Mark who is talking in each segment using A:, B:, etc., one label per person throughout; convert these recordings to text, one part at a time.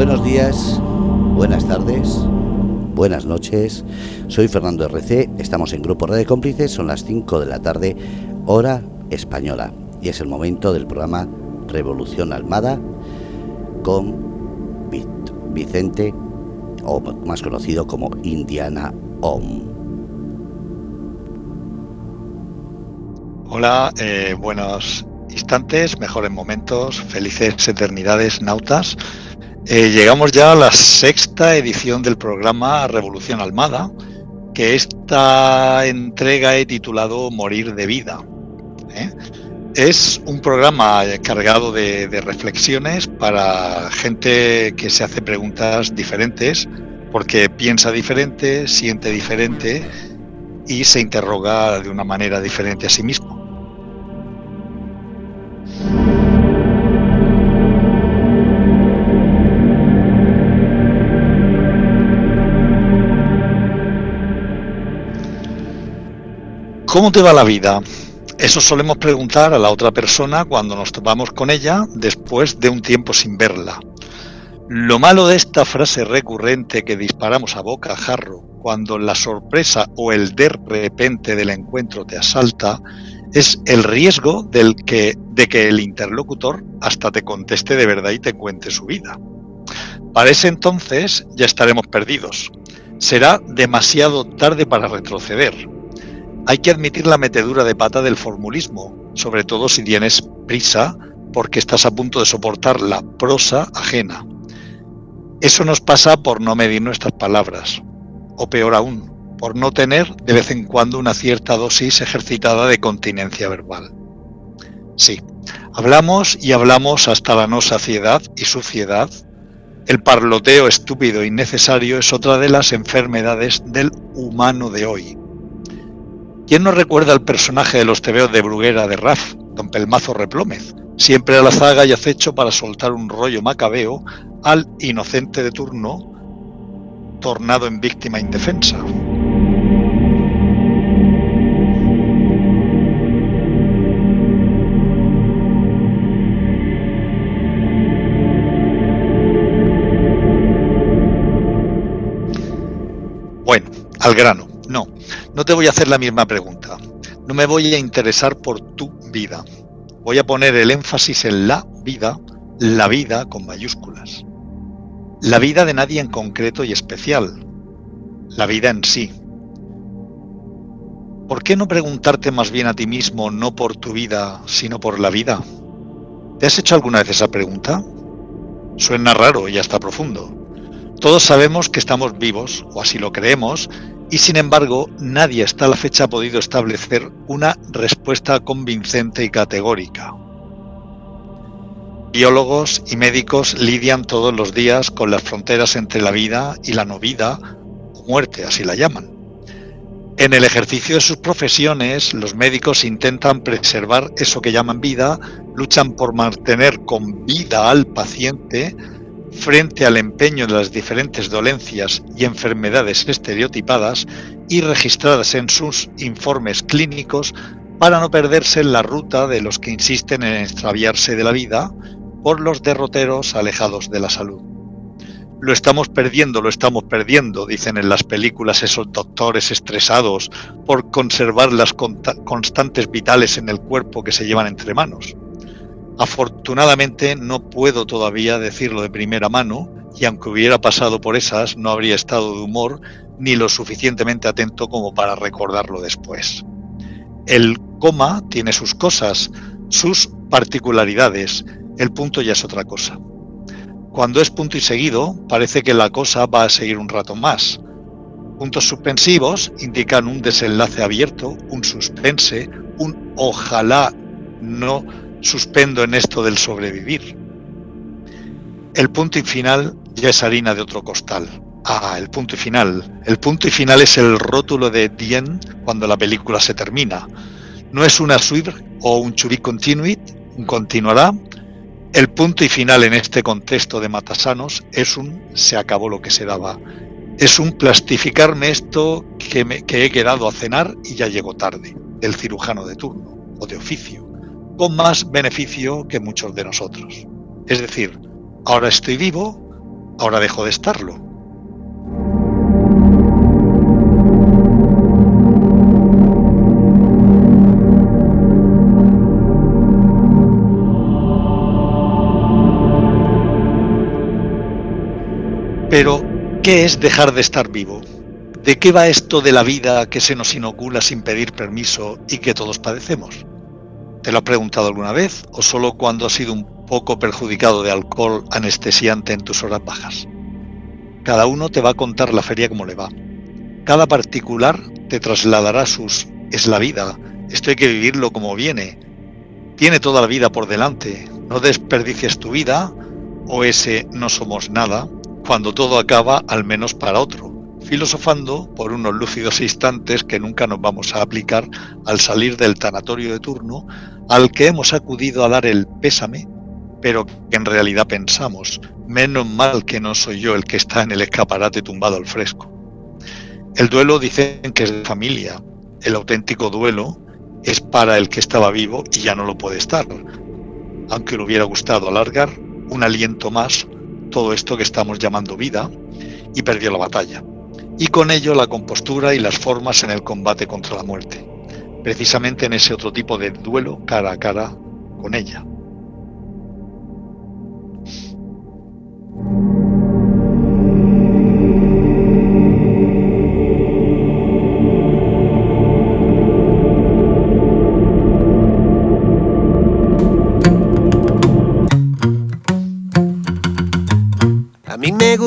A: Buenos días, buenas tardes, buenas noches. Soy Fernando RC, estamos en Grupo Red Cómplices, son las 5 de la tarde, hora española. Y es el momento del programa Revolución Almada con Vicente, o más conocido como Indiana Om.
B: Hola, eh, buenos instantes, mejores momentos, felices eternidades nautas. Eh, llegamos ya a la sexta edición del programa Revolución Almada, que esta entrega he titulado Morir de Vida. ¿eh? Es un programa cargado de, de, reflexiones para gente que se hace preguntas diferentes, porque piensa diferente, siente diferente y se interroga de una manera diferente a sí mismo. ¿Cómo te va la vida? Eso solemos preguntar a la otra persona cuando nos topamos con ella después de un tiempo sin verla. Lo malo de esta frase recurrente que disparamos a boca jarro cuando la sorpresa o el de repente del encuentro te asalta es el riesgo del que, de que el interlocutor hasta te conteste de verdad y te cuente su vida. Para ese entonces ya estaremos perdidos. Será demasiado tarde para retroceder hay que admitir la metedura de pata del formulismo, sobre todo si tienes prisa porque estás a punto de soportar la prosa ajena. Eso nos pasa por no medir nuestras palabras, o peor aún, por no tener de vez en cuando una cierta dosis ejercitada de continencia verbal. Sí, hablamos y hablamos hasta la no saciedad y suciedad. El parloteo estúpido y necesario es otra de las enfermedades del humano de hoy ¿Quién no recuerda el personaje de los tebeos de Bruguera de Raf, don Pelmazo Replómez, siempre a la zaga y acecho para soltar un rollo macabeo al inocente de turno, tornado en víctima indefensa? Bueno, al grano. No, no te voy a hacer la misma pregunta. No me voy a interesar por tu vida. Voy a poner el énfasis en la vida, la vida con mayúsculas. La vida de nadie en concreto y especial. La vida en sí. ¿Por qué no preguntarte más bien a ti mismo no por tu vida, sino por la vida? ¿Te has hecho alguna vez esa pregunta? Suena raro y hasta profundo. Todos sabemos que estamos vivos, o así lo creemos, y sin embargo nadie hasta la fecha ha podido establecer una respuesta convincente y categórica. Biólogos y médicos lidian todos los días con las fronteras entre la vida y la no vida, o muerte, así la llaman. En el ejercicio de sus profesiones, los médicos intentan preservar eso que llaman vida, luchan por mantener con vida al paciente, frente al empeño de las diferentes dolencias y enfermedades estereotipadas y registradas en sus informes clínicos para no perderse en la ruta de los que insisten en extraviarse de la vida por los derroteros alejados de la salud. Lo estamos perdiendo, lo estamos perdiendo, dicen en las películas esos doctores estresados por conservar las constantes vitales en el cuerpo que se llevan entre manos. Afortunadamente no puedo todavía decirlo de primera mano y aunque hubiera pasado por esas no habría estado de humor ni lo suficientemente atento como para recordarlo después. El coma tiene sus cosas, sus particularidades, el punto ya es otra cosa. Cuando es punto y seguido, parece que la cosa va a seguir un rato más. Puntos suspensivos indican un desenlace abierto, un suspense, un ojalá no suspendo en esto del sobrevivir. El punto y final ya es harina de otro costal. Ah, el punto y final. El punto y final es el rótulo de Dien cuando la película se termina. No es una suite o un to be un continuará. El punto y final en este contexto de Matasanos es un se acabó lo que se daba. Es un plastificarme esto que, me, que he quedado a cenar y ya llegó tarde, del cirujano de turno o de oficio con más beneficio que muchos de nosotros. Es decir, ahora estoy vivo, ahora dejo de estarlo. Pero, ¿qué es dejar de estar vivo? ¿De qué va esto de la vida que se nos inocula sin pedir permiso y que todos padecemos? ¿Te lo has preguntado alguna vez o solo cuando has sido un poco perjudicado de alcohol anestesiante en tus horas bajas? Cada uno te va a contar la feria como le va. Cada particular te trasladará sus es la vida, esto hay que vivirlo como viene. Tiene toda la vida por delante, no desperdicies tu vida o ese no somos nada, cuando todo acaba al menos para otro filosofando por unos lúcidos instantes que nunca nos vamos a aplicar al salir del tanatorio de turno al que hemos acudido a dar el pésame, pero que en realidad pensamos, menos mal que no soy yo el que está en el escaparate tumbado al fresco. El duelo dicen que es de familia, el auténtico duelo es para el que estaba vivo y ya no lo puede estar, aunque le hubiera gustado alargar un aliento más todo esto que estamos llamando vida y perdió la batalla y con ello la compostura y las formas en el combate contra la muerte, precisamente en ese otro tipo de duelo cara a cara con ella.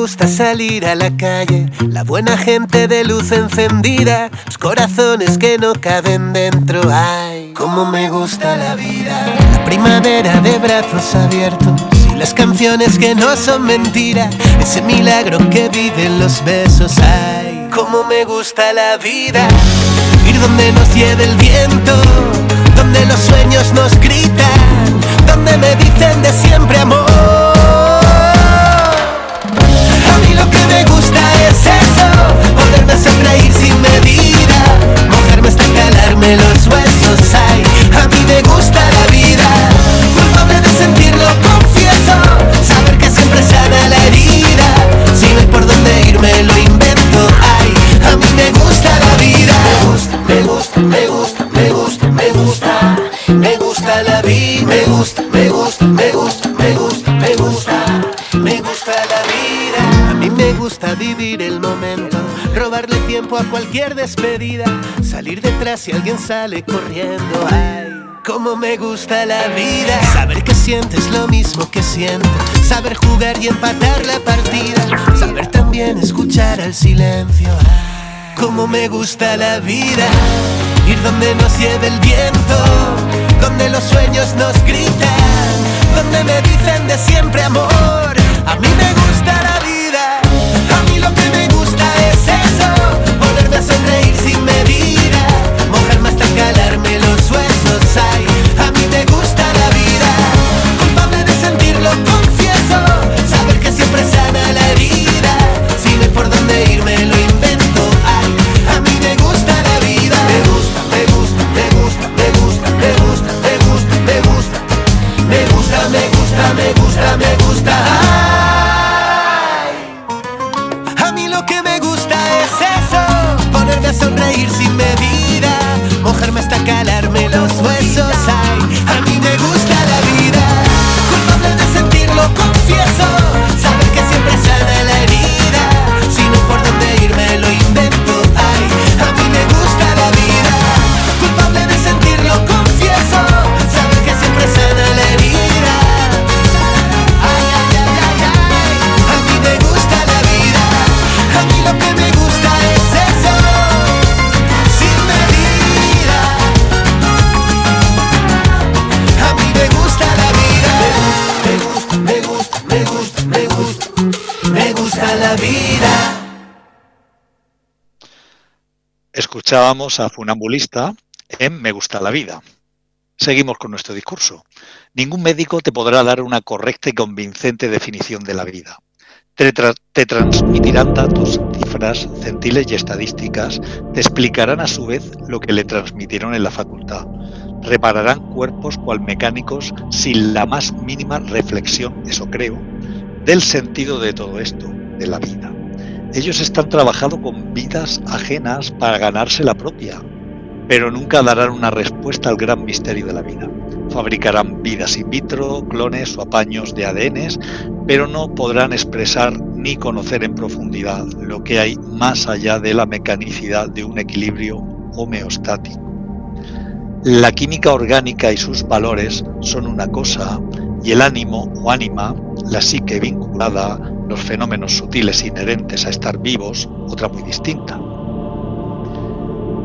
C: Gusta salir a la calle, la buena gente de luz encendida, los corazones que no caben dentro. Ay, cómo me gusta la vida, la primavera de brazos abiertos y las canciones que no son mentira, ese milagro que viven los besos. Ay, cómo me gusta la vida, ir donde nos lleve el viento, donde los sueños nos gritan, donde me dicen de siempre amor. Es eso Poderme sonreír sin medida. Hasta calarme los huesos. Ay, a mí me gusta la vida. Culpable de sentirlo, confieso. Saber que siempre sana la herida. Si no hay por dónde irme lo invento. Ay, a mí me gusta la vida. Me gusta, me gusta, me gusta, me gusta, me gusta Me gusta la vida me gusta, gusta vivir el momento, robarle tiempo a cualquier despedida, salir detrás si alguien sale corriendo. Ay, cómo me gusta la vida, saber que sientes lo mismo que siento, saber jugar y empatar la partida, saber también escuchar al silencio. Ay, cómo me gusta la vida, ir donde nos lleve el viento, donde los sueños nos gritan, donde me dicen de siempre amor. A mí me gusta si me di.
B: Escuchábamos a Funambulista en Me gusta la vida. Seguimos con nuestro discurso. Ningún médico te podrá dar una correcta y convincente definición de la vida. Te, te, transmitirán datos, cifras, centiles y estadísticas, te explicarán a su vez lo que le transmitieron en la facultad, repararán cuerpos cual mecánicos sin la más mínima reflexión, eso creo, del sentido de todo esto, de la vida. Ellos están trabajando con vidas ajenas para ganarse la propia, pero nunca darán una respuesta al gran misterio de la vida. Fabricarán vidas in vitro, clones o apaños de ADNs, pero no podrán expresar ni conocer en profundidad lo que hay más allá de la mecanicidad de un equilibrio homeostático. La química orgánica y sus valores son una cosa y el ánimo o ánima, la psique vinculada, los fenómenos sutiles inherentes a estar vivos, otra muy distinta.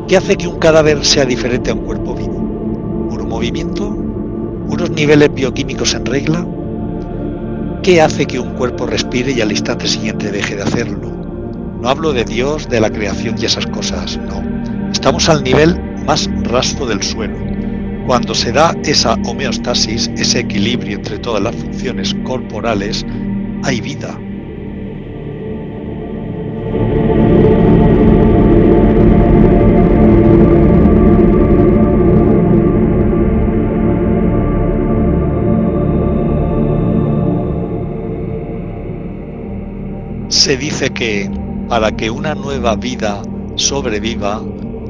B: ¿Qué hace que un cadáver sea diferente a un cuerpo vivo? ¿Un movimiento? ¿Unos niveles bioquímicos en regla? ¿Qué hace que un cuerpo respire y al instante siguiente deje de hacerlo? No hablo de Dios, de la creación y esas cosas, no. Estamos al nivel más raso del suelo. Cuando se da esa homeostasis, ese equilibrio entre todas las funciones corporales, hay vida, se dice que para que una nueva vida sobreviva,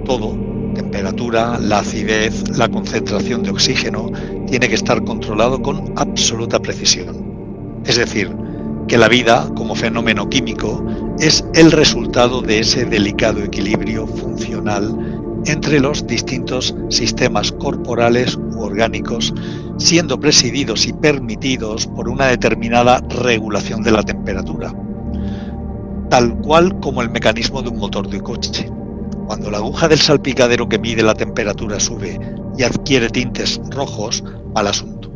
B: todo, temperatura, la acidez, la concentración de oxígeno, tiene que estar controlado con absoluta precisión. Es decir, que la vida, como fenómeno químico, es el resultado de ese delicado equilibrio funcional entre los distintos sistemas corporales u orgánicos, siendo presididos y permitidos por una determinada regulación de la temperatura tal cual como el mecanismo de un motor de coche. Cuando la aguja del salpicadero que mide la temperatura sube y adquiere tintes rojos, mal asunto.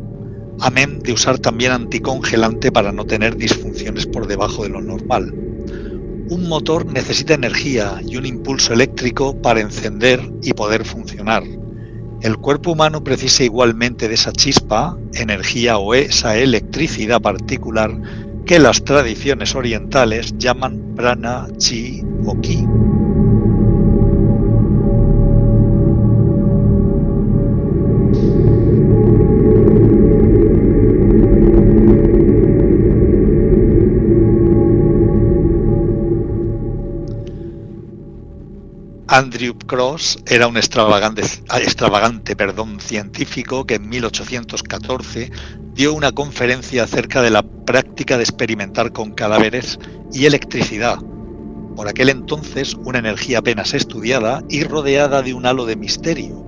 B: Amén de usar también anticongelante para no tener disfunciones por debajo de lo normal. Un motor necesita energía y un impulso eléctrico para encender y poder funcionar. El cuerpo humano precisa igualmente de esa chispa, energía o esa electricidad particular que las tradiciones orientales llaman prana, chi o ki. Andrew Cross era un extravagante, perdón, científico que en 1814 dio una conferencia acerca de la práctica de experimentar con cadáveres y electricidad, por aquel entonces una energía apenas estudiada y rodeada de un halo de misterio,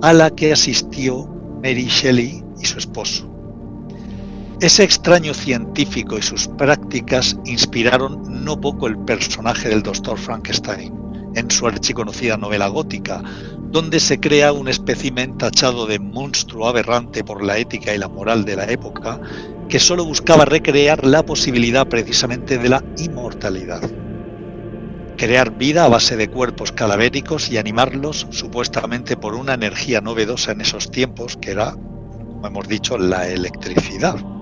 B: a la que asistió Mary Shelley y su esposo. Ese extraño científico y sus prácticas inspiraron no poco el personaje del Dr. Frankenstein en su archiconocida novela gótica, donde se crea un espécimen tachado de monstruo aberrante por la ética y la moral de la época, que solo buscaba recrear la posibilidad precisamente de la inmortalidad. Crear vida a base de cuerpos calavéricos y animarlos supuestamente por una energía novedosa en esos tiempos, que era, como hemos dicho, la electricidad.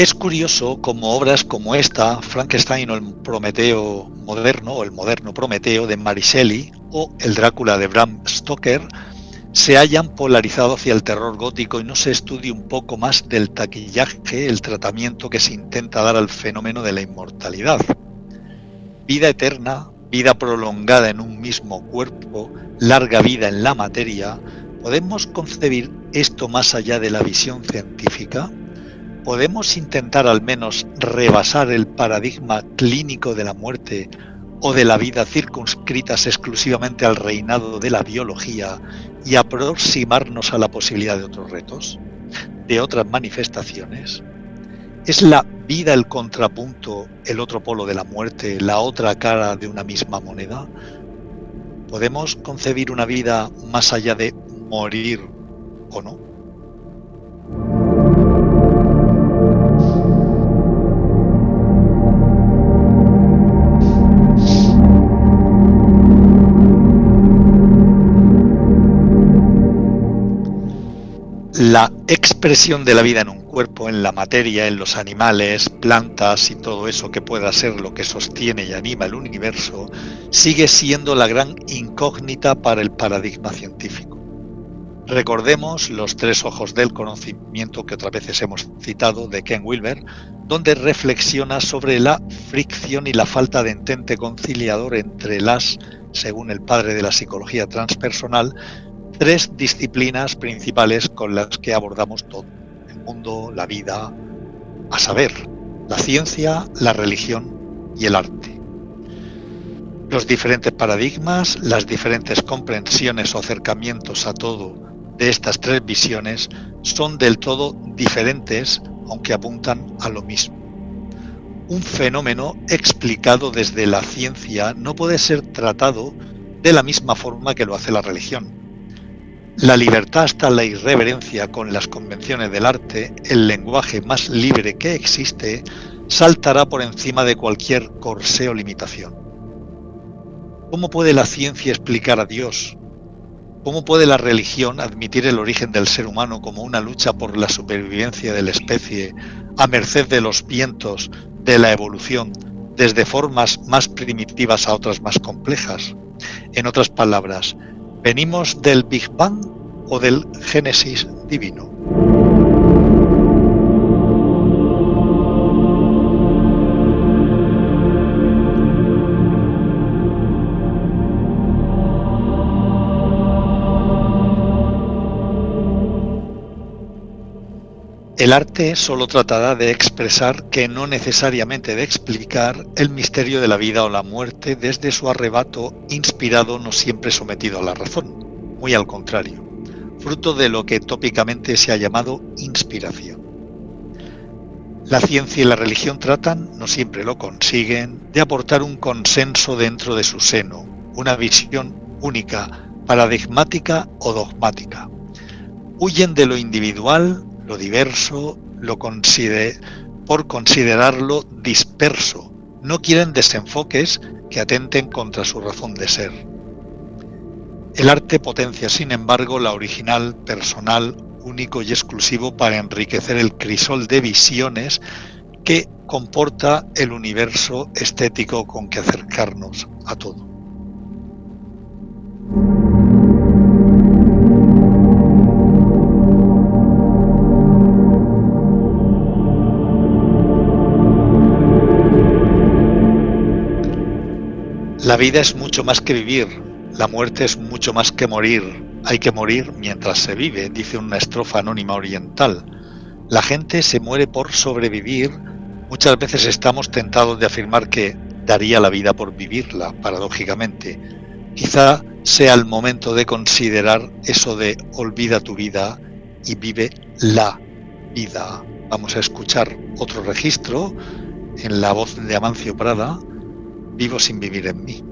B: Es curioso como obras como esta, Frankenstein o el Prometeo moderno, o el moderno Prometeo de Mary Shelley, o el Drácula de Bram Stoker, se hayan polarizado hacia el terror gótico y no se estudie un poco más del taquillaje, el tratamiento que se intenta dar al fenómeno de la inmortalidad. Vida eterna, vida prolongada en un mismo cuerpo, larga vida en la materia, ¿podemos concebir esto más allá de la visión científica? ¿Podemos intentar al menos rebasar el paradigma clínico de la muerte o de la vida circunscritas exclusivamente al reinado de la biología y aproximarnos a la posibilidad de otros retos, de otras manifestaciones? ¿Es la vida el contrapunto, el otro polo de la muerte, la otra cara de una misma moneda? ¿Podemos concebir una vida más allá de morir o no? La expresión de la vida en un cuerpo, en la materia, en los animales, plantas y todo eso que pueda ser lo que sostiene y anima el universo, sigue siendo la gran incógnita para el paradigma científico. Recordemos los tres ojos del conocimiento que otras veces hemos citado de Ken Wilber, donde reflexiona sobre la fricción y la falta de entente conciliador entre las, según el padre de la psicología transpersonal, tres disciplinas principales con las que abordamos todo el mundo, la vida, a saber, la ciencia, la religión y el arte. Los diferentes paradigmas, las diferentes comprensiones o acercamientos a todo de estas tres visiones son del todo diferentes, aunque apuntan a lo mismo. Un fenómeno explicado desde la ciencia no puede ser tratado de la misma forma que lo hace la religión la libertad hasta la irreverencia con las convenciones del arte, el lenguaje más libre que existe, saltará por encima de cualquier corsé o limitación. ¿Cómo puede la ciencia explicar a Dios? ¿Cómo puede la religión admitir el origen del ser humano como una lucha por la supervivencia de la especie a merced de los vientos de la evolución, desde formas más primitivas a otras más complejas? En otras palabras, ¿Venimos del Big Bang o del Génesis divino? El arte solo tratará de expresar, que no necesariamente de explicar, el misterio de la vida o la muerte desde su arrebato inspirado no siempre sometido a la razón, muy al contrario, fruto de lo que tópicamente se ha llamado inspiración. La ciencia y la religión tratan, no siempre lo consiguen, de aportar un consenso dentro de su seno, una visión única, paradigmática o dogmática. Huyen de lo individual lo diverso, lo por considerarlo disperso. No quieren desenfoques que atenten contra su razón de ser. El arte potencia, sin embargo, la original, personal, único y exclusivo para enriquecer el crisol de visiones que comporta el universo estético con que acercarnos a todo. La vida es mucho más que vivir, la muerte es mucho más que morir. Hay que morir mientras se vive, dice una estrofa anónima oriental. La gente se muere por sobrevivir. Muchas veces estamos tentados de afirmar que daría la vida por vivirla, paradójicamente. Quizá sea el momento de considerar eso de olvida tu vida y vive la vida. Vamos a escuchar otro registro en la voz de Amancio Prada vivo sin vivir en mí.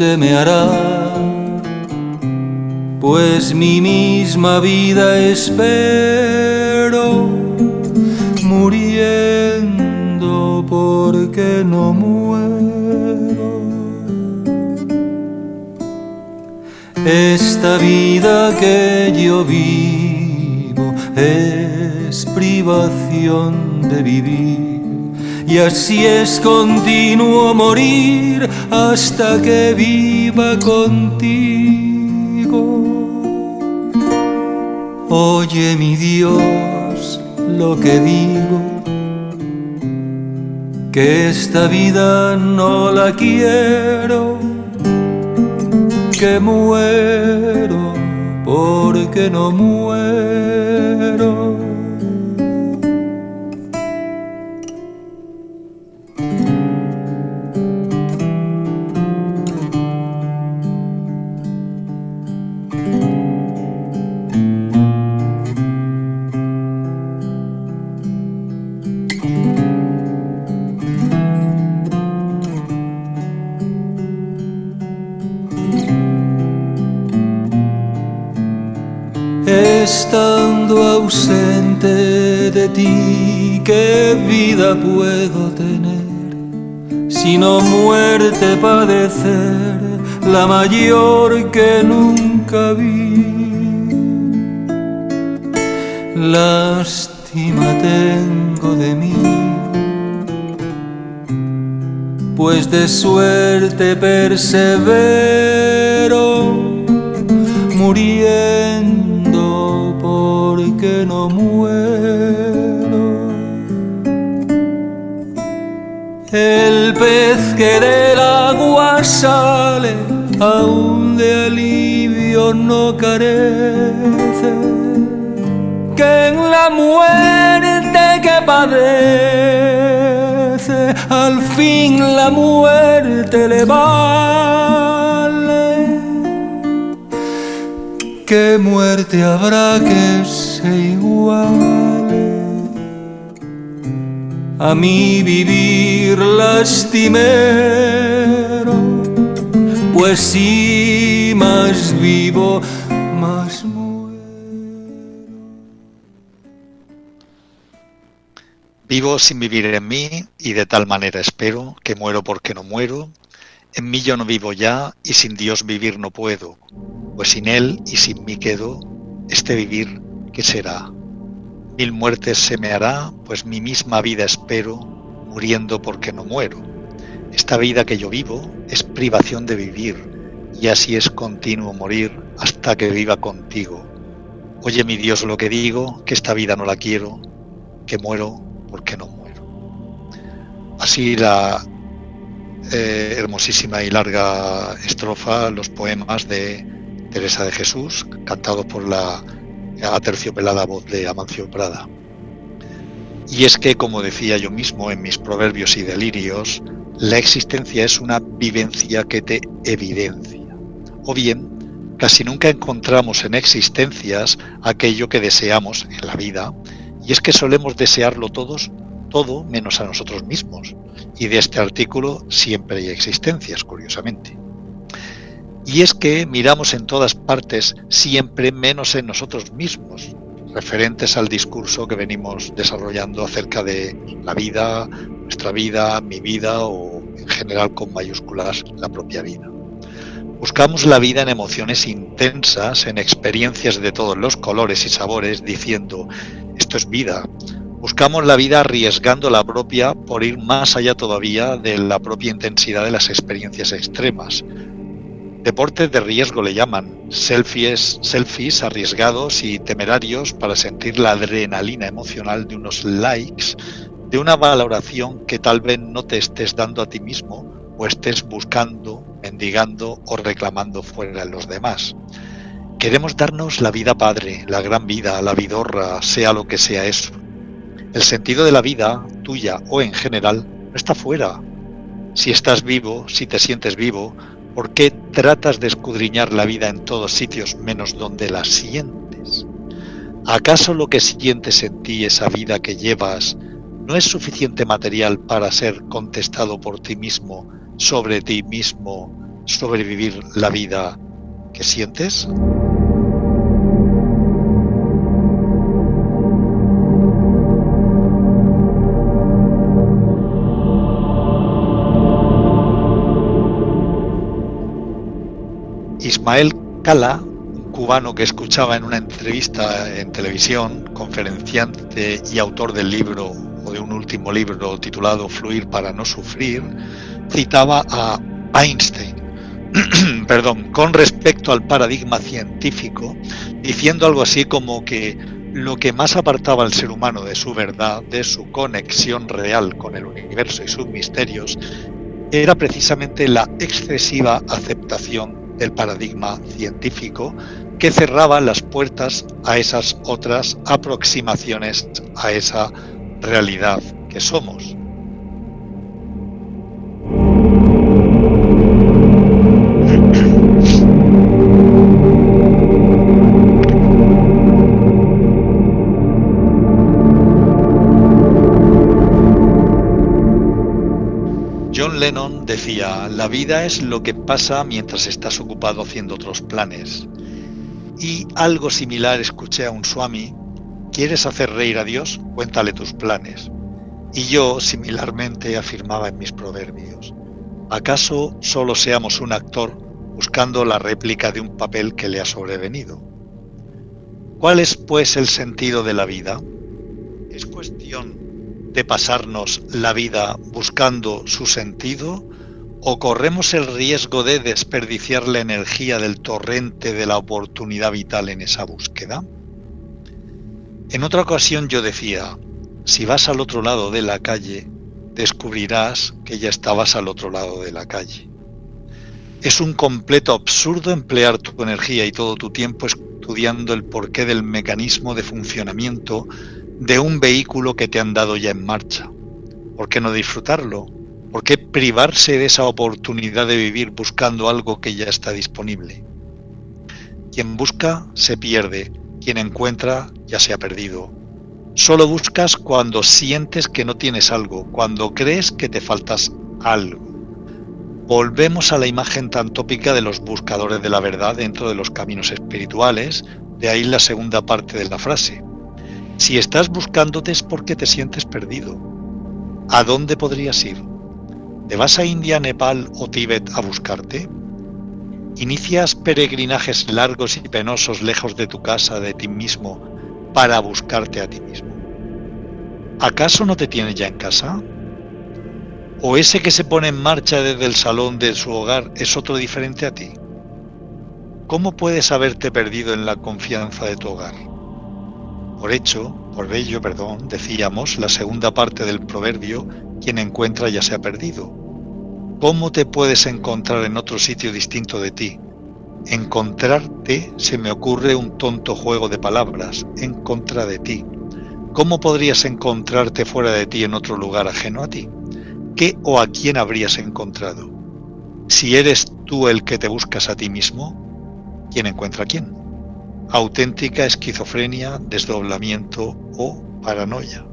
D: Se me hará, pues mi misma vida espero, muriendo porque no muero. Esta vida que yo vivo es privación de vivir y así es continuo morir hasta que viva contigo. Oye mi Dios lo que digo, que esta vida no la quiero, que muero porque no muero. Estando ausente de ti, ¿qué vida puedo tener? Sino muerte padecer, la mayor que nunca vi. Lástima tengo de mí, pues de suerte persevero muriendo que no muero. El pez que del agua sale, aún de alivio no carece, que en la muerte que padece, al fin la muerte le vale. ¿Qué muerte habrá que iguale a mi vivir lastimero, pues si más vivo, más muero.
B: Vivo sin vivir en mí y de tal manera espero que muero porque no muero. En mí yo no vivo ya y sin Dios vivir no puedo, pues sin Él y sin mí quedo, este vivir ¿qué será? Mil muertes se me hará, pues mi misma vida espero, muriendo porque no muero. Esta vida que yo vivo es privación de vivir, y así es continuo morir hasta que viva contigo. Oye mi Dios lo que digo, que esta vida no la quiero, que muero porque no muero. Así la eh, hermosísima y larga estrofa, los poemas de Teresa de Jesús, cantados por la a terciopelada voz de Amancio Prada. Y es que, como decía yo mismo en mis proverbios y delirios, la existencia es una vivencia que te evidencia. O bien, casi nunca encontramos en existencias aquello que deseamos en la vida, y es que solemos desearlo todos, todo menos a nosotros mismos. Y de este artículo siempre hay existencias, curiosamente. Y es que miramos en todas partes siempre menos en nosotros mismos, referentes al discurso que venimos desarrollando acerca de la vida, nuestra vida, mi vida o en general con mayúsculas la propia vida. Buscamos la vida en emociones intensas, en experiencias de todos los colores y sabores, diciendo, esto es vida. Buscamos la vida arriesgando la propia por ir más allá todavía de la propia intensidad de las experiencias extremas, Deportes de riesgo le llaman, selfies, selfies arriesgados y temerarios para sentir la adrenalina emocional de unos likes, de una valoración que tal vez no te estés dando a ti mismo o estés buscando, mendigando o reclamando fuera de los demás. Queremos darnos la vida padre, la gran vida, la vidorra, sea lo que sea eso. El sentido de la vida, tuya o en general, no está fuera. Si estás vivo, si te sientes vivo, ¿Por qué tratas de escudriñar la vida en todos sitios menos donde la sientes? ¿Acaso lo que sientes en ti, esa vida que llevas, no es suficiente material para ser contestado por ti mismo, sobre ti mismo, sobrevivir la vida que sientes? Ismael Cala, un cubano que escuchaba en una entrevista en televisión, conferenciante y autor del libro o de un último libro titulado Fluir para no sufrir, citaba a Einstein, perdón, con respecto al paradigma científico, diciendo algo así como que lo que más apartaba al ser humano de su verdad, de su conexión real con el universo y sus misterios, era precisamente la excesiva aceptación del paradigma científico que cerraba las puertas a esas otras aproximaciones a esa realidad que somos. Lennon decía, la vida es lo que pasa mientras estás ocupado haciendo otros planes. Y algo similar escuché a un swami, ¿quieres hacer reír a Dios? Cuéntale tus planes. Y yo similarmente afirmaba en mis proverbios, ¿acaso solo seamos un actor buscando la réplica de un papel que le ha sobrevenido? ¿Cuál es pues el sentido de la vida? Es cuestión de pasarnos la vida buscando su sentido o corremos el riesgo de desperdiciar la energía del torrente de la oportunidad vital en esa búsqueda? En otra ocasión yo decía, si vas al otro lado de la calle, descubrirás que ya estabas al otro lado de la calle. Es un completo absurdo emplear tu energía y todo tu tiempo estudiando el porqué del mecanismo de funcionamiento de un vehículo que te han dado ya en marcha. ¿Por qué no disfrutarlo? ¿Por qué privarse de esa oportunidad de vivir buscando algo que ya está disponible? Quien busca se pierde, quien encuentra ya se ha perdido. Solo buscas cuando sientes que no tienes algo, cuando crees que te faltas algo. Volvemos a la imagen tan tópica de los buscadores de la verdad dentro de los caminos espirituales, de ahí la segunda parte de la frase. Si estás buscándote es porque te sientes perdido. ¿A dónde podrías ir? ¿Te vas a India, Nepal o Tíbet a buscarte? ¿Inicias peregrinajes largos y penosos lejos de tu casa, de ti mismo, para buscarte a ti mismo? ¿Acaso no te tienes ya en casa? ¿O ese que se pone en marcha desde el salón de su hogar es otro diferente a ti? ¿Cómo puedes haberte perdido en la confianza de tu hogar? Por hecho, por ello, perdón, decíamos la segunda parte del proverbio, quien encuentra ya se ha perdido. ¿Cómo te puedes encontrar en otro sitio distinto de ti? Encontrarte se me ocurre un tonto juego de palabras, en contra de ti. ¿Cómo podrías encontrarte fuera de ti en otro lugar ajeno a ti? ¿Qué o a quién habrías encontrado? Si eres tú el que te buscas a ti mismo, ¿quién encuentra a quién? Auténtica esquizofrenia, desdoblamiento o paranoia.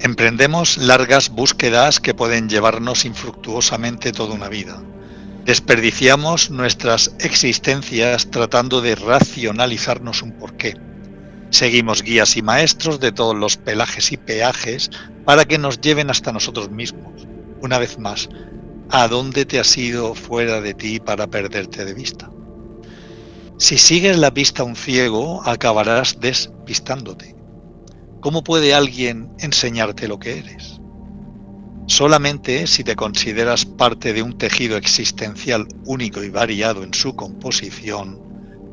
B: Emprendemos largas búsquedas que pueden llevarnos infructuosamente toda una vida. Desperdiciamos nuestras existencias tratando de racionalizarnos un porqué. Seguimos guías y maestros de todos los pelajes y peajes para que nos lleven hasta nosotros mismos. Una vez más, ¿a dónde te has ido fuera de ti para perderte de vista? Si sigues la pista a un ciego, acabarás despistándote. ¿Cómo puede alguien enseñarte lo que eres? Solamente si te consideras parte de un tejido existencial único y variado en su composición,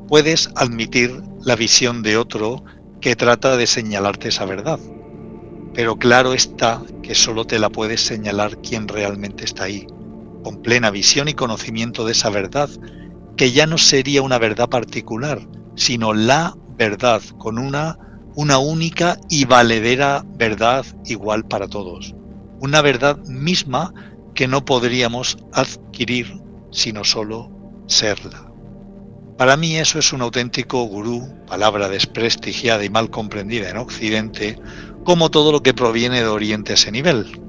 B: puedes admitir la visión de otro que trata de señalarte esa verdad. Pero claro está que solo te la puedes señalar quien realmente está ahí, con plena visión y conocimiento de esa verdad, que ya no sería una verdad particular, sino la verdad, con una, una única y valedera verdad igual para todos una verdad misma que no podríamos adquirir sino solo serla. Para mí eso es un auténtico gurú, palabra desprestigiada y mal comprendida en Occidente, como todo lo que proviene de Oriente a ese nivel.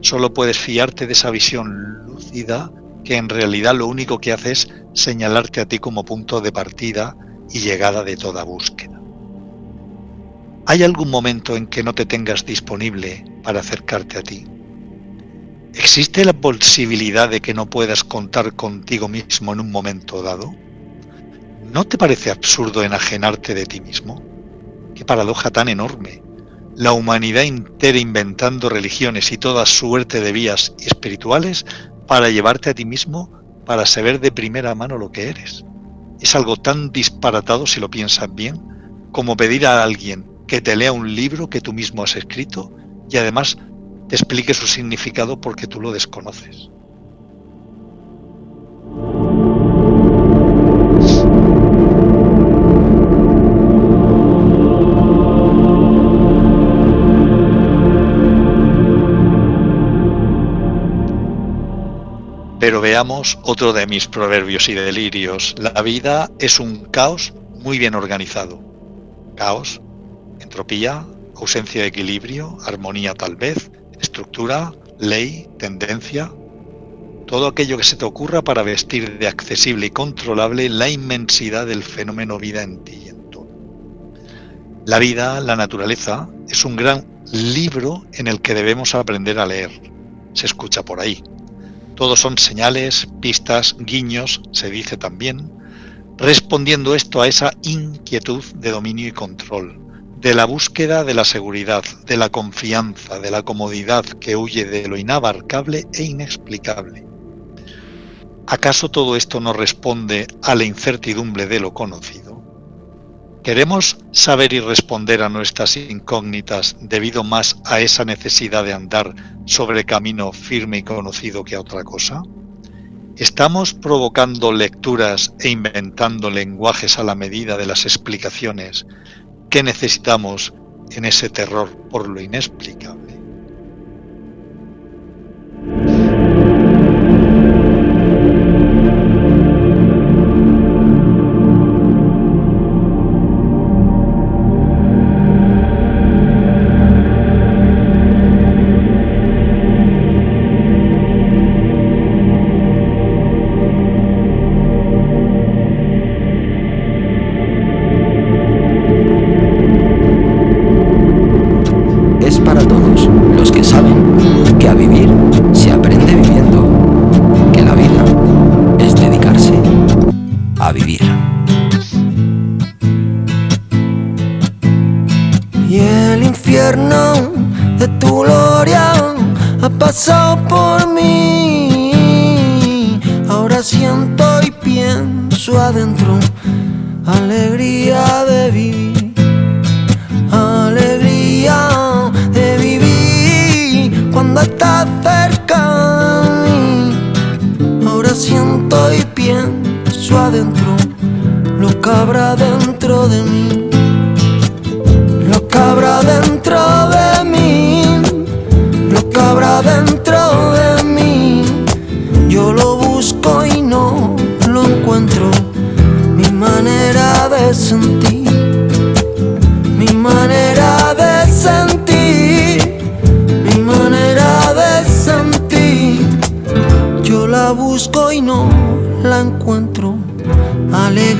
B: Solo puedes fiarte de esa visión lúcida que en realidad lo único que hace es señalarte a ti como punto de partida y llegada de toda búsqueda. ¿Hay algún momento en que no te tengas disponible para acercarte a ti? ¿Existe la posibilidad de que no puedas contar contigo mismo en un momento dado? ¿No te parece absurdo enajenarte de ti mismo? Qué paradoja tan enorme. La humanidad entera inventando religiones y toda suerte de vías espirituales para llevarte a ti mismo para saber de primera mano lo que eres. Es algo tan disparatado si lo piensas bien como pedir a alguien que te lea un libro que tú mismo has escrito y además te explique su significado porque tú lo desconoces. Pero veamos otro de mis proverbios y delirios. La vida es un caos muy bien organizado. Caos, entropía, ausencia de equilibrio, armonía tal vez, estructura, ley, tendencia. Todo aquello que se te ocurra para vestir de accesible y controlable la inmensidad del fenómeno vida en ti y en todo. La vida, la naturaleza, es un gran libro en el que debemos aprender a leer. Se escucha por ahí todos son señales, pistas, guiños, se dice también, respondiendo esto a esa inquietud de dominio y control, de la búsqueda de la seguridad, de la confianza, de la comodidad que huye de lo inabarcable e inexplicable. ¿Acaso todo esto no responde a la incertidumbre de lo conocido? ¿Queremos saber y responder a nuestras incógnitas debido más a esa necesidad de andar sobre camino firme y conocido que a otra cosa? ¿Estamos provocando lecturas e inventando lenguajes a la medida de las explicaciones que necesitamos en ese terror por lo inexplicable?
E: lo que habrá dentro de
C: mí, lo que habrá dentro.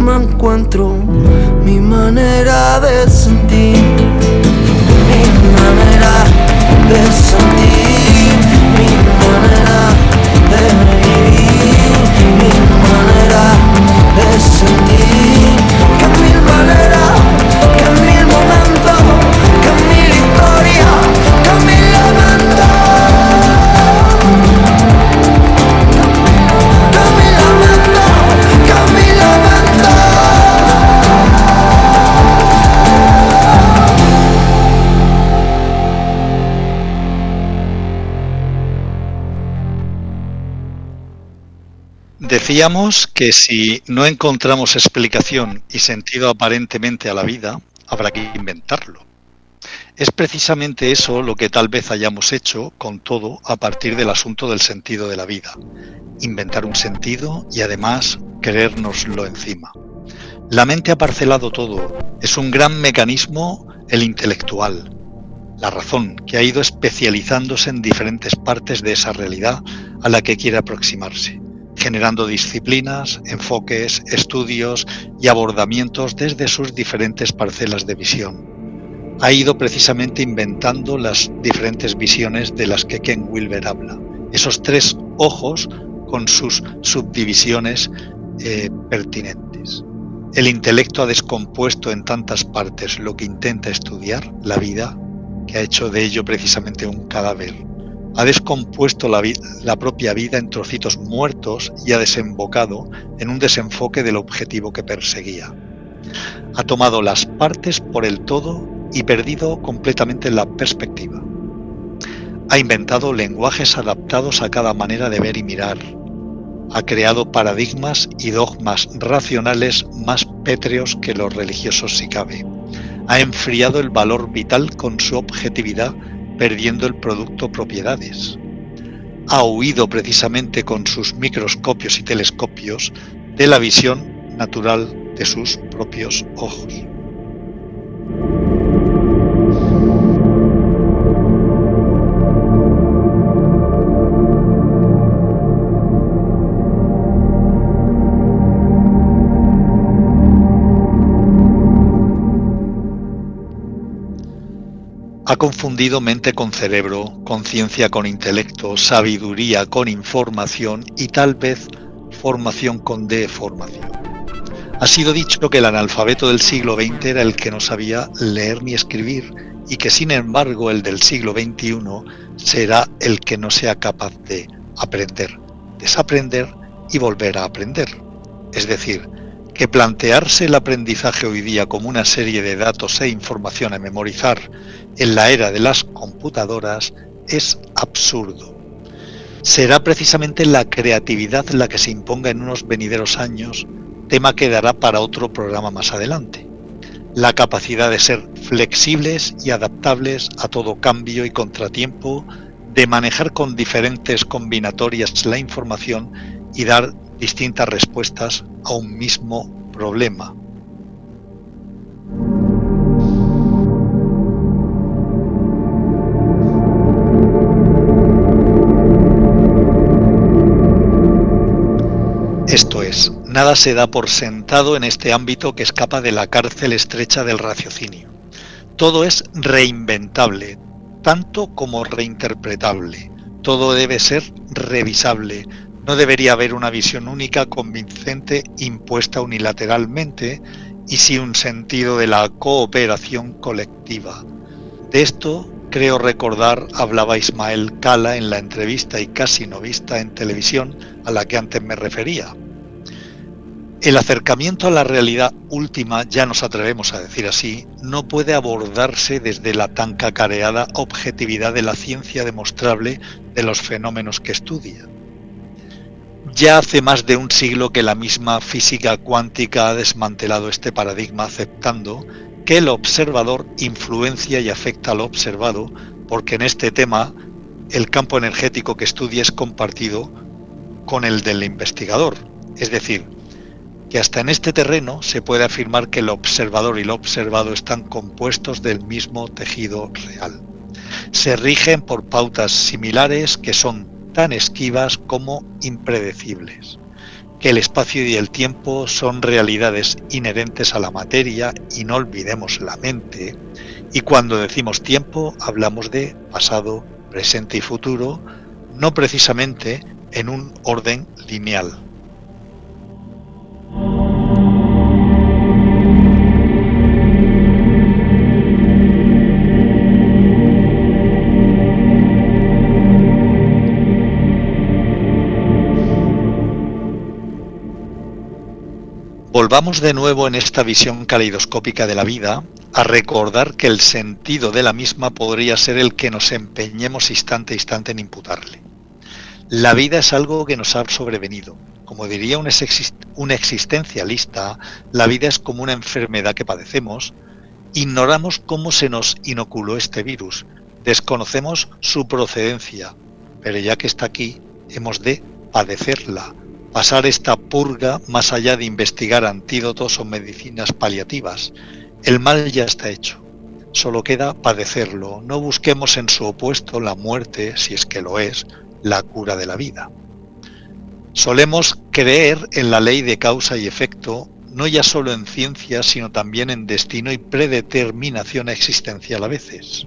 C: me encuentro mi manera de sentir, mi manera de sentir, mi manera
B: Decíamos que si no encontramos explicación y sentido aparentemente a la vida, habrá que inventarlo. Es precisamente eso lo que tal vez hayamos hecho con todo a partir del asunto del sentido de la vida. Inventar un sentido y además creérnoslo encima. La mente ha parcelado todo. Es un gran mecanismo el intelectual, la razón, que ha ido especializándose en diferentes partes de esa realidad a la que quiere aproximarse, generando disciplinas, enfoques, estudios y abordamientos desde sus diferentes parcelas de visión. Ha ido precisamente inventando las diferentes visiones de las que Ken Wilber habla. Esos tres ojos con sus subdivisiones eh, pertinentes. El intelecto ha descompuesto en tantas partes lo que intenta estudiar, la vida, que ha hecho de ello precisamente un cadáver. Ha descompuesto la, la propia vida en trocitos muertos y ha desembocado en un desenfoque del objetivo que perseguía. Ha tomado las partes por el todo y perdido completamente la perspectiva. Ha inventado lenguajes adaptados a cada manera de ver y mirar. Ha creado paradigmas y dogmas racionales más pétreos que los religiosos si cabe. Ha enfriado el valor vital con su objetividad, perdiendo el producto propiedades. Ha huido precisamente con sus microscopios y telescopios de la visión natural de sus propios ojos. Ha confundido mente con cerebro, conciencia con intelecto, sabiduría con información y tal vez formación con deformación. Ha sido dicho que el analfabeto del siglo XX era el que no sabía leer ni escribir y que sin embargo el del siglo XXI será el que no sea capaz de aprender, desaprender y volver a aprender. Es decir, que plantearse el aprendizaje hoy día como una serie de datos e información a memorizar en la era de las computadoras es absurdo. Será precisamente la creatividad la que se imponga en unos venideros años, tema que dará para otro programa más adelante. La capacidad de ser flexibles y adaptables a todo cambio y contratiempo, de manejar con diferentes combinatorias la información y dar distintas respuestas a un mismo problema. Esto es, nada se da por sentado en este ámbito que escapa de la cárcel estrecha del raciocinio. Todo es reinventable, tanto como reinterpretable. Todo debe ser revisable. No debería haber una visión única convincente impuesta unilateralmente y sin un sentido de la cooperación colectiva. De esto, creo recordar, hablaba Ismael Cala en la entrevista y casi no vista en televisión a la que antes me refería. El acercamiento a la realidad última, ya nos atrevemos a decir así, no puede abordarse desde la tan cacareada objetividad de la ciencia demostrable de los fenómenos que estudia. Ya hace más de un siglo que la misma física cuántica ha desmantelado este paradigma aceptando que el observador influencia y afecta al observado, porque en este tema el campo energético que estudia es compartido con el del investigador. Es decir, que hasta en este terreno se puede afirmar que el observador y lo observado están compuestos del mismo tejido real. Se rigen por pautas similares que son tan esquivas como impredecibles, que el espacio y el tiempo son realidades inherentes a la materia y no olvidemos la mente, y cuando decimos tiempo hablamos de pasado, presente y futuro, no precisamente en un orden lineal. Volvamos de nuevo en esta visión caleidoscópica de la vida a recordar que el sentido de la misma podría ser el que nos empeñemos instante a instante en imputarle. La vida es algo que nos ha sobrevenido. Como diría un, existencialista, la vida es como una enfermedad que padecemos. Ignoramos cómo se nos inoculó este virus, desconocemos su procedencia, pero ya que está aquí, hemos de padecerla, pasar esta purga más allá de investigar antídotos o medicinas paliativas. El mal ya está hecho. Solo queda padecerlo. No busquemos en su opuesto la muerte, si es que lo es, la cura de la vida. Solemos creer en la ley de causa y efecto, no ya solo en ciencia, sino también en destino y predeterminación existencial a veces.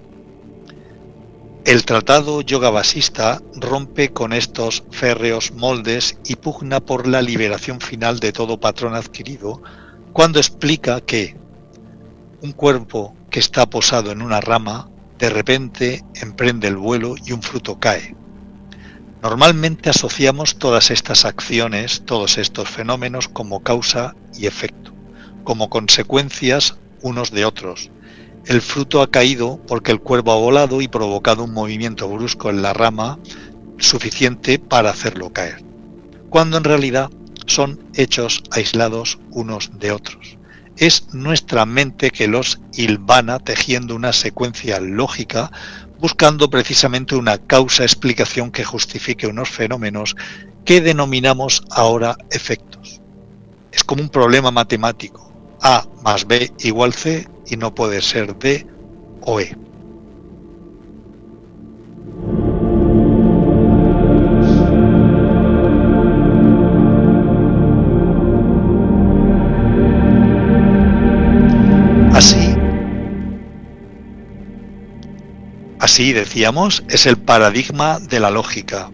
B: El tratado yoga basista rompe con estos férreos moldes y pugna por la liberación final de todo patrón adquirido cuando explica que un cuerpo que está posado en una rama de repente emprende el vuelo y un fruto cae. Normalmente asociamos todas estas acciones, todos estos fenómenos como causa y efecto, como consecuencias unos de otros, el fruto ha caído porque el cuervo ha volado y provocado un movimiento brusco en la rama suficiente para hacerlo caer, cuando en realidad son hechos aislados unos de otros. Es nuestra mente que los hilvana tejiendo una secuencia lógica, buscando precisamente una causa-explicación que justifique unos fenómenos que denominamos ahora efectos. Es como un problema matemático. A más B igual C y no puede ser D o E. Así, así decíamos, es el paradigma de la lógica.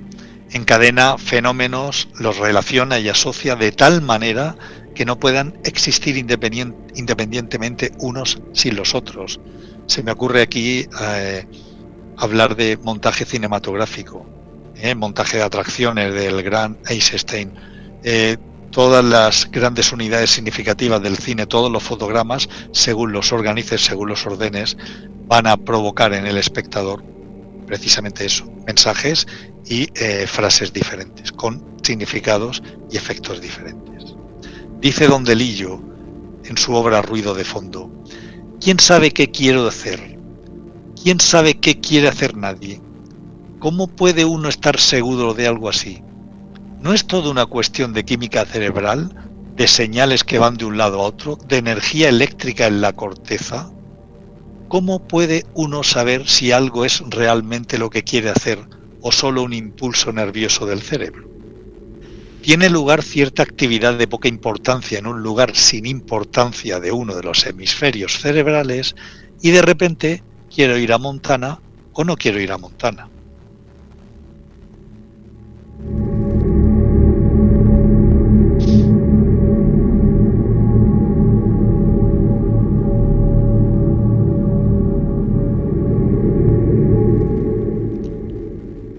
B: Encadena fenómenos, los relaciona y asocia de tal manera que no puedan existir independientemente unos sin los otros. Se me ocurre aquí eh, hablar de montaje cinematográfico, eh, montaje de atracciones del gran Eisenstein. Eh, todas las grandes unidades significativas del cine, todos los fotogramas, según los organices, según los ordenes, van a provocar en el espectador precisamente eso, mensajes y frases diferentes, con significados y efectos diferentes. Dice Don Delillo en su obra Ruido de Fondo, ¿quién sabe qué quiero hacer? ¿Quién sabe qué quiere hacer nadie? ¿Cómo puede uno estar seguro de algo así? ¿No es todo una cuestión de química cerebral, de señales que van de un lado a otro, de energía eléctrica en la corteza? ¿Cómo puede uno saber si algo es realmente lo que quiere hacer o solo un impulso nervioso del cerebro? Tiene lugar cierta actividad de poca importancia en un lugar sin importancia de uno de los hemisferios cerebrales y de repente quiero ir a Montana o no quiero ir a Montana.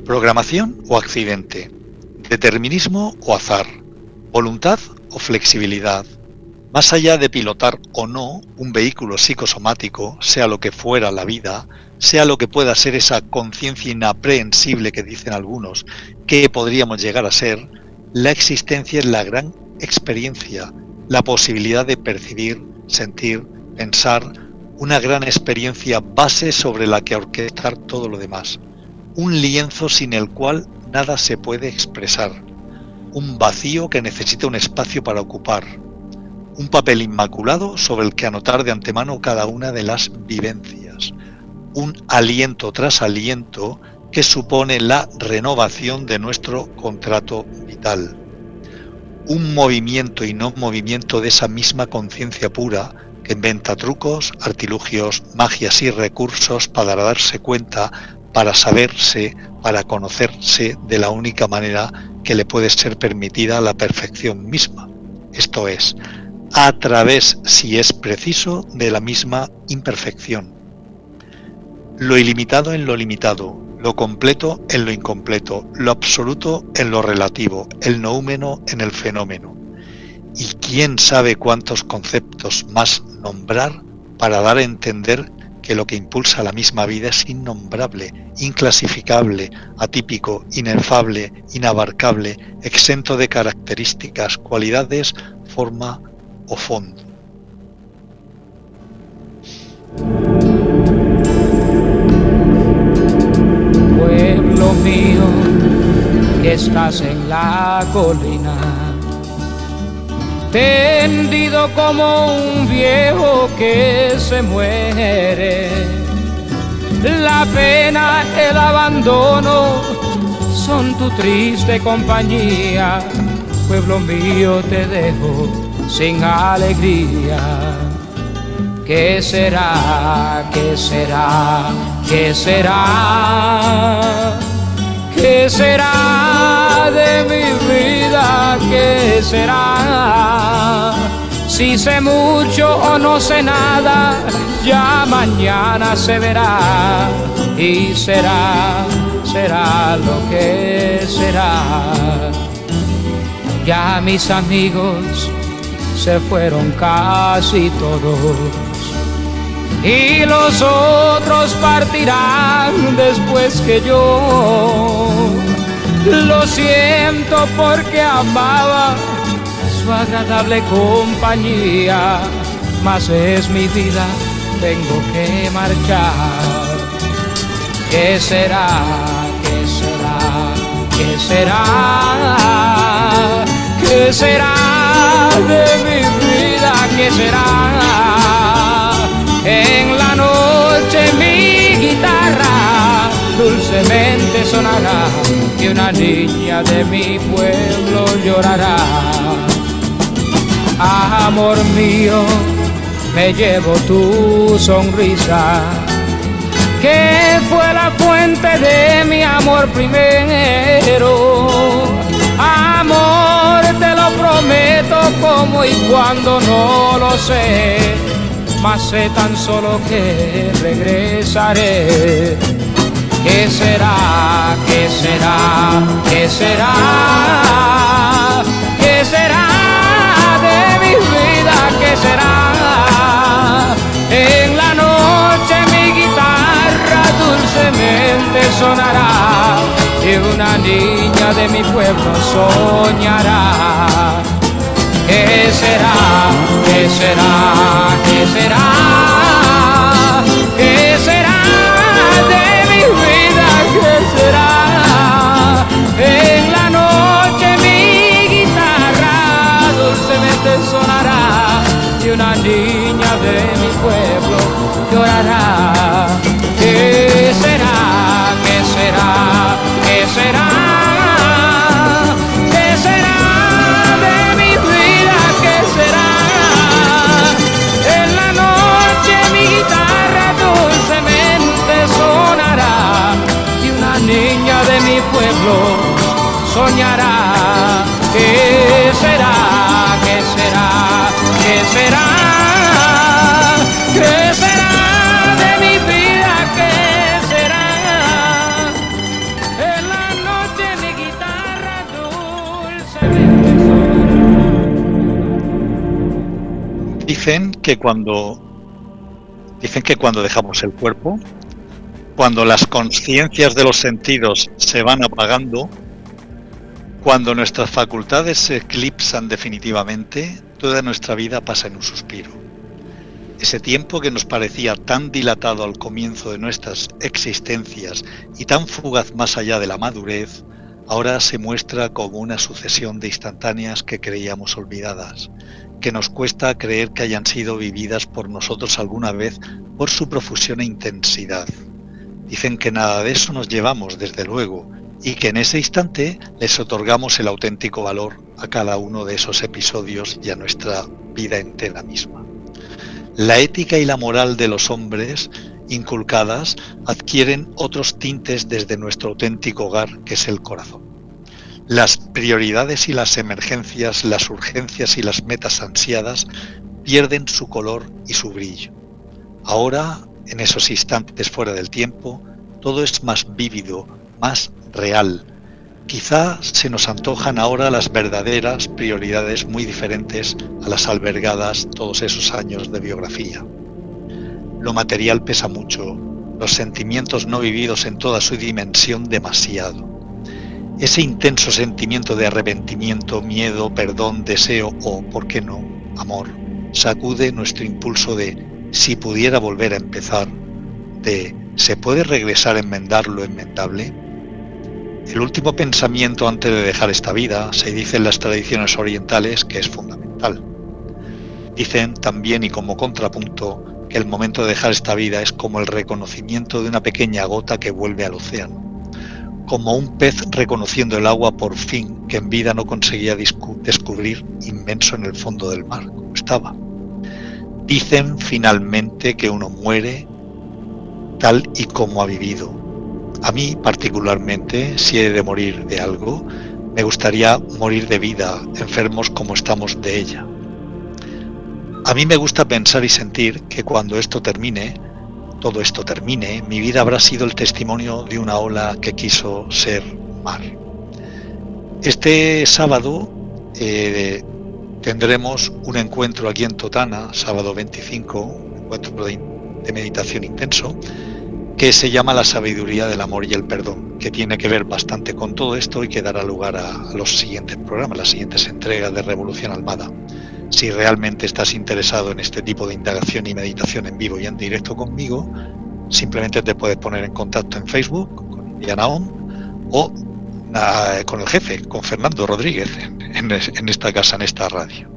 B: Programación o accidente. Determinismo o azar, voluntad o flexibilidad. Más allá de pilotar o no un vehículo psicosomático, sea lo que fuera la vida, sea lo que pueda ser esa conciencia inaprehensible que dicen algunos, que podríamos llegar a ser, la existencia es la gran experiencia, la posibilidad de percibir, sentir, pensar, una gran experiencia base sobre la que orquestar todo lo demás, un lienzo sin el cual nada se puede expresar, un vacío que necesita un espacio para ocupar, un papel inmaculado sobre el que anotar de antemano cada una de las vivencias, un aliento tras aliento que supone la renovación de nuestro contrato vital. Un movimiento y no movimiento de esa misma conciencia pura que inventa trucos, artilugios, magias y recursos para darse cuenta, para saberse, para conocerse de la única manera que le puede ser permitida la perfección misma. Esto es, a través, si es preciso, de la misma imperfección. Lo ilimitado en lo limitado, lo completo en lo incompleto, lo absoluto en lo relativo, el noúmeno en el fenómeno. Y quién sabe cuántos conceptos más nombrar para dar a entender que lo que impulsa la misma vida es innombrable, inclasificable, atípico, inefable, inabarcable, exento de características, cualidades, forma o fondo.
F: Pueblo mío, que estás en la colina, tendido como un viejo que se muere. La pena, el abandono son tu triste compañía. Pueblo mío, te dejo sin alegría. ¿Qué será? ¿Qué será? ¿Qué será? ¿Qué será de mi vida? ¿Qué será? Si sé mucho o no sé nada, ya mañana se verá y será, será lo que será. Ya mis amigos se fueron casi todos y los otros partirán después que yo. Lo siento porque amaba su agradable compañía, mas es mi vida, tengo que marchar. ¿Qué será? ¿Qué será? ¿Qué será? ¿Qué será de mi vida? ¿Qué será? En la noche mi guitarra dulcemente sonará y una niña de mi pueblo llorará. Amor mío, me llevo tu sonrisa, que fue la fuente de mi amor primero Amor, te lo prometo como y cuando no lo sé, mas sé tan solo que regresaré. ¿Qué será? ¿Qué será? ¿Qué será? ¿Qué será de mi vida? ¿Qué será? En la noche mi guitarra dulcemente sonará y una niña de mi pueblo soñará. ¿Qué será? ¿Qué será? ¿Qué será? ¿Qué será de mi vida? ¿Qué será? En la noche mi guitarra dulcemente sonará y una niña de mi pueblo
B: que cuando dicen que cuando dejamos el cuerpo, cuando las conciencias de los sentidos se van apagando, cuando nuestras facultades se eclipsan definitivamente, toda nuestra vida pasa en un suspiro. Ese tiempo que nos parecía tan dilatado al comienzo de nuestras existencias y tan fugaz más allá de la madurez, ahora se muestra como una sucesión de instantáneas que creíamos olvidadas, que nos cuesta creer que hayan sido vividas por nosotros alguna vez por su profusión e intensidad. Dicen que nada de eso nos llevamos, desde luego, y que en ese instante les otorgamos el auténtico valor a cada uno de esos episodios y a nuestra vida entera misma. La ética y la moral de los hombres inculcadas adquieren otros tintes desde nuestro auténtico hogar, que es el corazón. Las prioridades y las emergencias, las urgencias y las metas ansiadas pierden su color y su brillo. Ahora, en esos instantes fuera del tiempo, todo es más vívido, más real. Quizá se nos antojan ahora las verdaderas prioridades muy diferentes a las albergadas todos esos años de biografía. Lo material pesa mucho, los sentimientos no vividos en toda su dimensión demasiado. Ese intenso sentimiento de arrepentimiento, miedo, perdón, deseo o, ¿por qué no?, amor, sacude nuestro impulso de si pudiera volver a empezar, de ¿se puede regresar a enmendar lo enmendable? El último pensamiento antes de dejar esta vida se dice en las tradiciones orientales que es fundamental. Dicen también y como contrapunto que el momento de dejar esta vida es como el reconocimiento de una pequeña gota que vuelve al océano, como un pez reconociendo el agua por fin que en vida no conseguía descubrir inmenso en el fondo del mar, como estaba. Dicen finalmente que uno muere tal y como ha vivido. A mí particularmente, si he de morir de algo, me gustaría morir de vida, enfermos como estamos de ella. A mí me gusta pensar y sentir que cuando esto termine, todo esto termine, mi vida habrá sido el testimonio de una ola que quiso ser mar. Este sábado eh, tendremos un encuentro aquí en Totana, sábado 25, un encuentro de, de meditación intenso, que se llama La sabiduría del amor y el perdón, que tiene que ver bastante con todo esto y que dará lugar a, los siguientes programas, las siguientes entregas de Revolución Almada. Si realmente estás interesado en este tipo de indagación y meditación en vivo y en directo conmigo, simplemente te puedes poner en contacto en Facebook con Indiana On o con el jefe, con Fernando Rodríguez, en esta casa, en esta radio.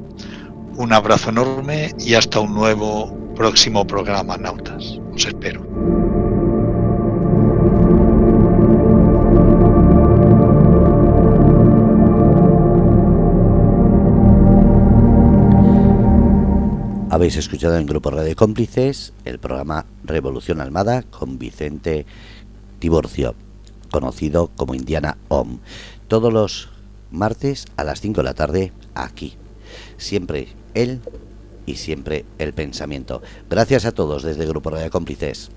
B: Un abrazo enorme y hasta un nuevo próximo programa, Nautas. Os espero.
A: Habéis escuchado en Grupo Radio Cómplices el programa Revolución Almada con Vicente Tiborcio, conocido como Indiana Om, todos los martes a las 5 de la tarde aquí. Siempre él y siempre el pensamiento. Gracias a todos desde Grupo Radio Cómplices.